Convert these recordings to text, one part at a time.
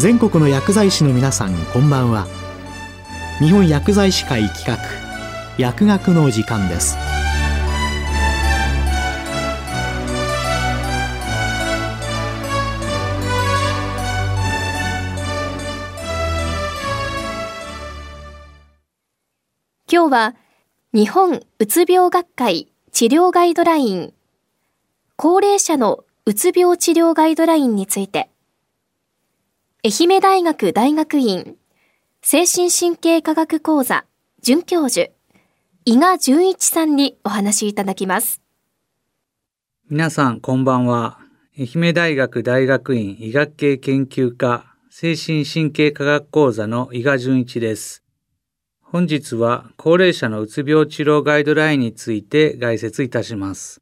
全国の薬剤師の皆さんこんばんは。日本薬剤師会企画薬学の時間です。今日は日本うつ病学会治療ガイドライン高齢者のうつ病治療ガイドラインについて。愛媛大学大学院精神神経科学講座准教授伊賀純一さんにお話しいただきます。皆さんこんばんは。愛媛大学大学院医学系研究科精神神経科学講座の伊賀純一です。本日は高齢者のうつ病治療ガイドラインについて概説いたします。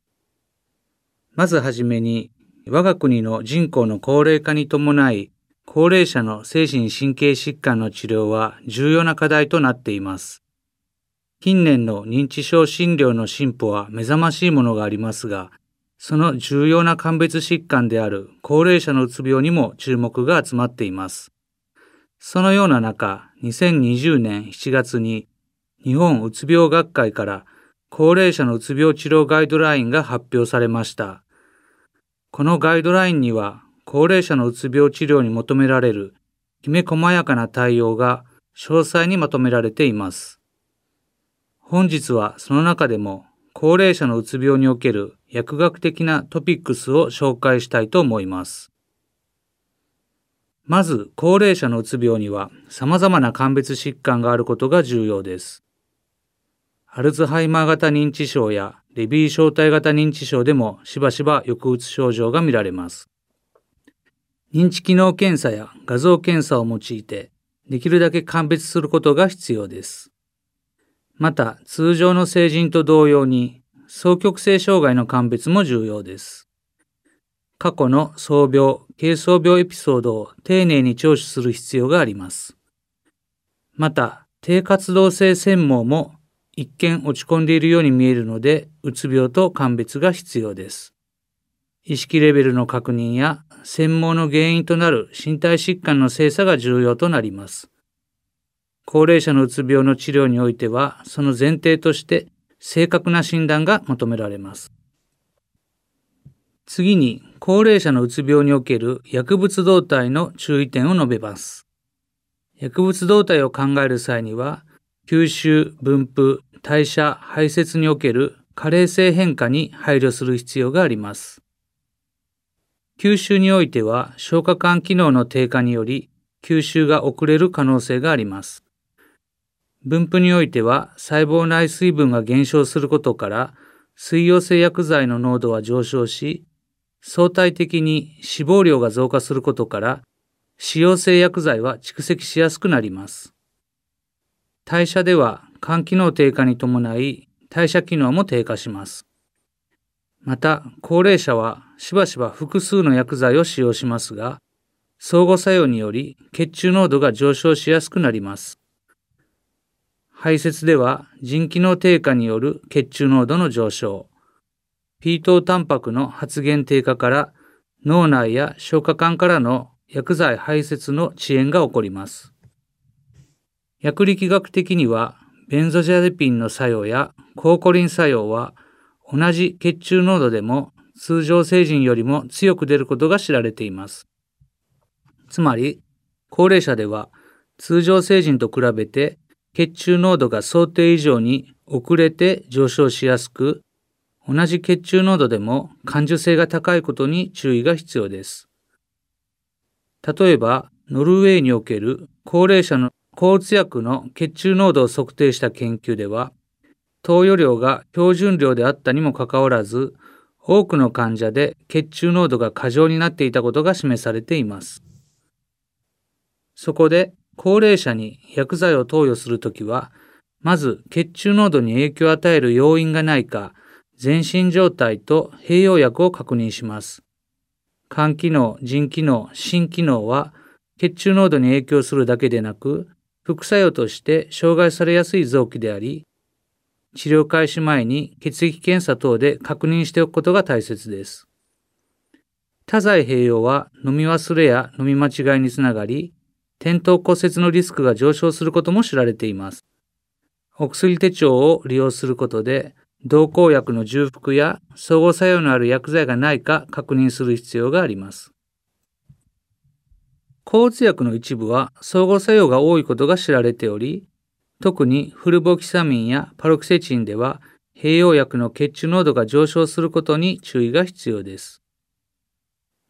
まずはじめに、我が国の人口の高齢化に伴い、高齢者の精神神経疾患の治療は重要な課題となっています。近年の認知症診療の進歩は目覚ましいものがありますが、その重要な鑑別疾患である高齢者のうつ病にも注目が集まっています。そのような中、2020年7月に日本うつ病学会から高齢者のうつ病治療ガイドラインが発表されました。このガイドラインには高齢者のうつ病治療に求められるきめ細やかな対応が詳細にまとめられています。本日はその中でも高齢者のうつ病における薬学的なトピックスを紹介したいと思います。まず、高齢者のうつ病には様々な鑑別疾患があることが重要です。アルツハイマー型認知症やレビー小体型認知症でもしばしば抑うつ症状が見られます。認知機能検査や画像検査を用いてできるだけ鑑別することが必要です。また、通常の成人と同様に、双極性障害の鑑別も重要です。過去の創病、軽装病エピソードを丁寧に聴取する必要があります。また、低活動性専門も一見落ち込んでいるように見えるので、うつ病と鑑別が必要です。意識レベルの確認や専門の原因となる身体疾患の精査が重要となります。高齢者のうつ病の治療においては、その前提として正確な診断が求められます。次に、高齢者のうつ病における薬物動態の注意点を述べます。薬物動態を考える際には、吸収、分布、代謝、排泄における加齢性変化に配慮する必要があります。吸収においては消化管機能の低下により吸収が遅れる可能性があります。分布においては細胞内水分が減少することから水溶性薬剤の濃度は上昇し相対的に脂肪量が増加することから、使用性薬剤は蓄積しやすくなります。代謝では肝機能低下に伴い代謝機能も低下します。また、高齢者はしばしば複数の薬剤を使用しますが、相互作用により血中濃度が上昇しやすくなります。排泄では腎機能低下による血中濃度の上昇、ピートタンパクの発現低下から脳内や消化管からの薬剤排泄の遅延が起こります。薬力学的にはベンゾジャゼピンの作用やコーコリン作用は同じ血中濃度でも通常成人よりも強く出ることが知られています。つまり、高齢者では通常成人と比べて血中濃度が想定以上に遅れて上昇しやすく、同じ血中濃度でも感受性が高いことに注意が必要です。例えば、ノルウェーにおける高齢者の抗うつ薬の血中濃度を測定した研究では、投与量が標準量であったにもかかわらず、多くの患者で血中濃度が過剰になっていたことが示されています。そこで、高齢者に薬剤を投与するときは、まず血中濃度に影響を与える要因がないか、全身状態と併用薬を確認します。肝機能、腎機能、心機能は血中濃度に影響するだけでなく、副作用として障害されやすい臓器であり、治療開始前に血液検査等で確認しておくことが大切です。多剤併用は飲み忘れや飲み間違いにつながり、転倒骨折のリスクが上昇することも知られています。お薬手帳を利用することで、同行薬の重複や相互作用のある薬剤がないか確認する必要があります。抗うつ薬の一部は相互作用が多いことが知られており、特にフルボキサミンやパロキセチンでは併用薬の血中濃度が上昇することに注意が必要です。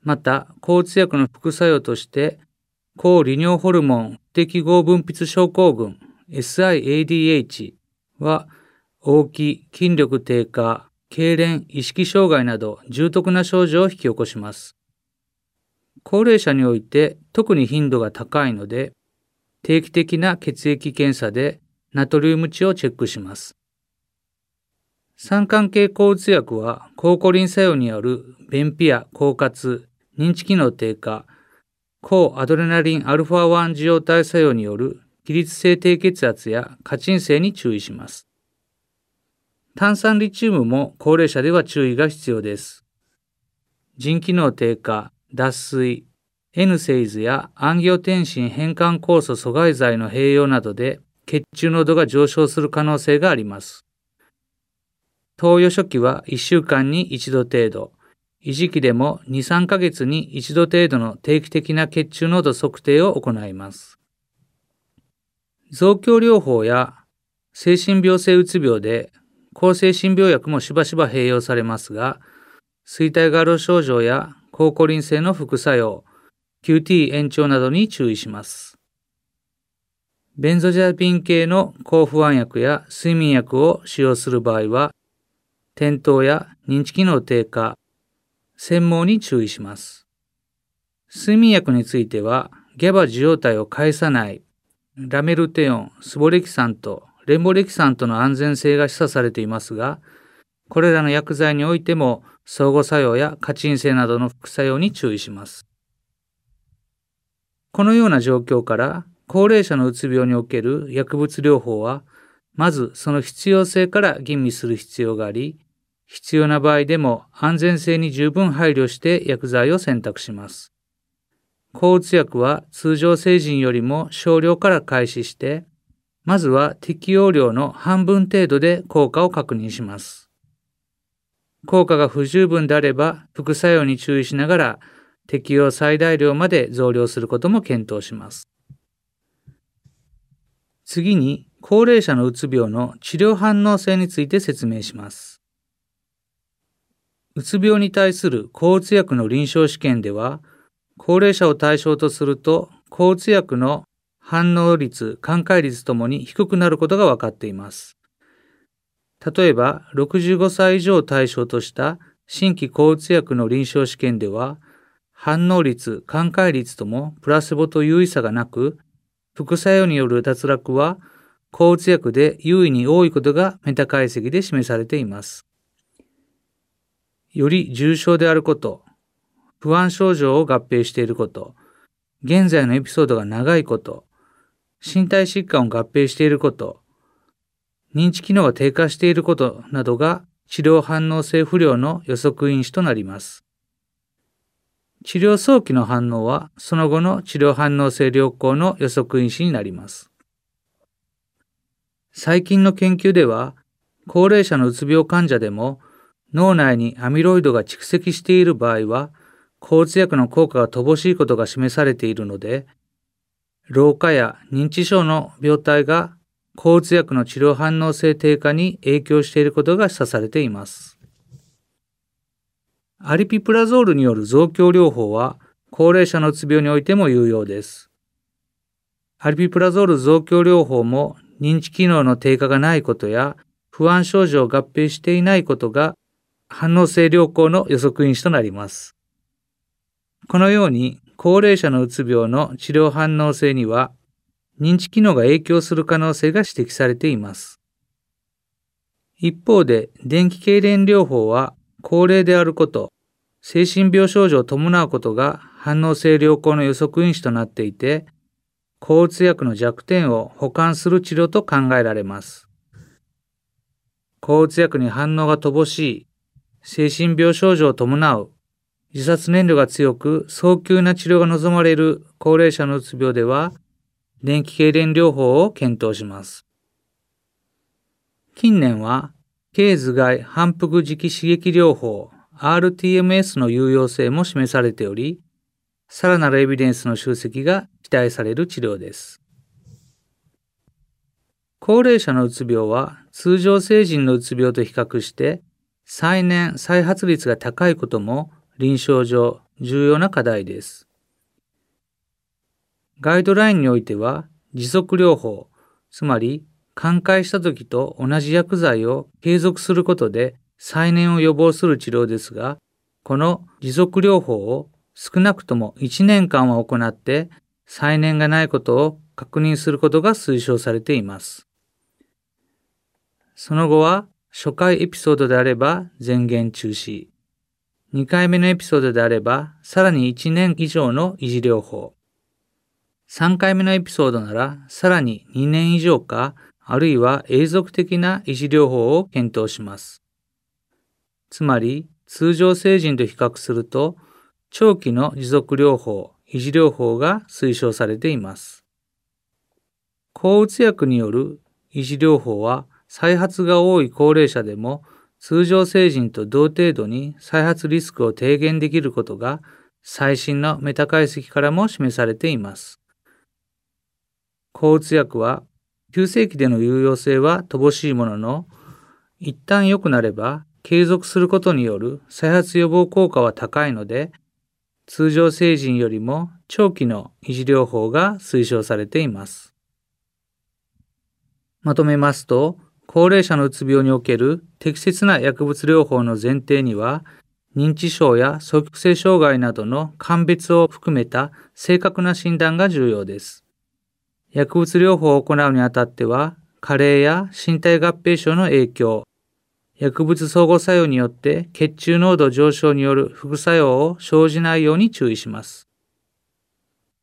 また、抗うつ薬の副作用として、抗利尿ホルモン適合分泌症候群 SIADH は、大きい、筋力低下、痙攣、意識障害など重篤な症状を引き起こします。高齢者において特に頻度が高いので、定期的な血液検査でナトリウム値をチェックします。酸管系抗うつ薬は、抗コリン作用による便秘や狡猾、認知機能低下、抗アドレナリン α1 受容体作用による起立性低血圧や過鎮性に注意します。炭酸リチウムも高齢者では注意が必要です。腎機能低下、脱水、N セイズやアンギオテンシン変換酵素阻害剤の併用などで血中濃度が上昇する可能性があります。投与初期は1週間に1度程度、維持期でも2、3ヶ月に1度程度の定期的な血中濃度測定を行います。増強療法や精神病性うつ病で抗精神病薬もしばしば併用されますが、衰退がある症状や抗コリン性の副作用、QT 延長などに注意します。ベンゾジャピン系の抗不安薬や睡眠薬を使用する場合は、転倒や認知機能低下、専門に注意します。睡眠薬については、ギャバ受容体を介さないラメルテオン、スボレキサント、レンボレキサントの安全性が示唆されていますが、これらの薬剤においても相互作用や過鎮性などの副作用に注意します。このような状況から高齢者のうつ病における薬物療法は、まずその必要性から吟味する必要があり、必要な場合でも安全性に十分配慮して薬剤を選択します。抗うつ薬は通常成人よりも少量から開始して、まずは適用量の半分程度で効果を確認します。効果が不十分であれば副作用に注意しながら適用最大量まで増量することも検討します。次に高齢者のうつ病の治療反応性について説明します。うつ病に対する抗うつ薬の臨床試験では、高齢者を対象とすると、抗うつ薬の反応率、寛解率ともに低くなることが分かっています。例えば、65歳以上を対象とした新規抗うつ薬の臨床試験では、反応率、寛解率ともプラセボと優位差がなく、副作用による脱落は抗うつ薬で優位に多いことがメタ解析で示されています。より重症であること、不安症状を合併していること、現在のエピソードが長いこと、身体疾患を合併していること、認知機能が低下していることなどが治療反応性不良の予測因子となります。治療早期の反応はその後の治療反応性良好の予測因子になります。最近の研究では、高齢者のうつ病患者でも脳内にアミロイドが蓄積している場合は、抗うつ薬の効果が乏しいことが示されているので、老化や認知症の病態が抗うつ薬の治療反応性低下に影響していることが示唆されています。アリピプラゾールによる増強療法は高齢者のうつ病においても有用です。アリピプラゾール増強療法も認知機能の低下がないことや不安症状を合併していないことが反応性良好の予測因子となります。このように高齢者のうつ病の治療反応性には認知機能が影響する可能性が指摘されています。一方で電気痙攣療法は高齢であること、精神病症状を伴うことが反応性良好の予測因子となっていて、抗うつ薬の弱点を補完する治療と考えられます。抗うつ薬に反応が乏しい精神病症状を伴う自殺燃料が強く早急な治療が望まれる高齢者のうつ病では、電気痙攣療法を検討します。近年は、経頭蓋反復磁気刺激療法 RTMS の有用性も示されており、さらなるエビデンスの集積が期待される治療です。高齢者のうつ病は通常成人のうつ病と比較して再燃再発率が高いことも臨床上重要な課題です。ガイドラインにおいては持続療法、つまり寛解した時と同じ薬剤を継続することで再燃を予防する治療ですが、この持続療法を少なくとも1年間は行って再燃がないことを確認することが推奨されています。その後は初回エピソードであれば前言中止。2回目のエピソードであれば、さらに1年以上の維持療法。3回目のエピソードなら、さらに2年以上か、あるいは永続的な維持療法を検討します。つまり、通常成人と比較すると、長期の持続療法、維持療法が推奨されています。抗うつ薬による維持療法は、再発が多い高齢者でも通常成人と同程度に再発リスクを低減できることが最新のメタ解析からも示されています。抗うつ薬は急性期での有用性は乏しいものの、一旦良くなれば継続することによる再発予防効果は高いので、通常成人よりも長期の維持療法が推奨されています。まとめますと、高齢者のうつ病における適切な薬物療法の前提には、認知症や双極性障害などの鑑別を含めた正確な診断が重要です。薬物療法を行うにあたっては、加齢や身体合併症の影響、薬物相互作用によって血中濃度上昇による副作用を生じないように注意します。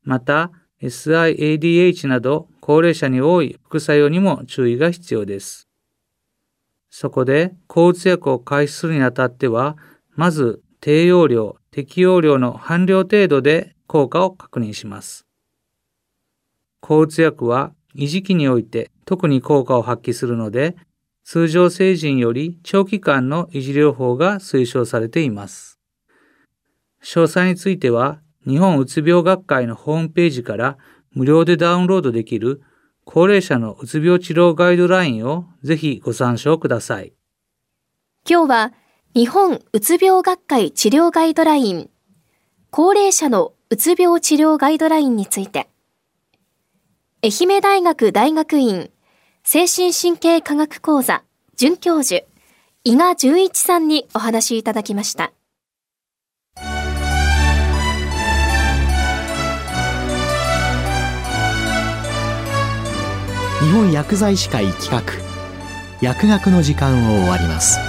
また、SIADH など高齢者に多い副作用にも注意が必要です。そこで、抗うつ薬を開始するにあたっては、まず低用量、適用量の半量程度で効果を確認します。抗うつ薬は維持期において特に効果を発揮するので、通常成人より長期間の維持療法が推奨されています。詳細については、日本うつ病学会のホームページから無料でダウンロードできる高齢者のうつ病治療ガイドラインをぜひご参照ください。今日は日本うつ病学会治療ガイドライン高齢者のうつ病治療ガイドラインについて愛媛大学大学院精神神経科学講座准教授伊賀純一さんにお話いただきました。日本薬剤師会企画薬学の時間を終わります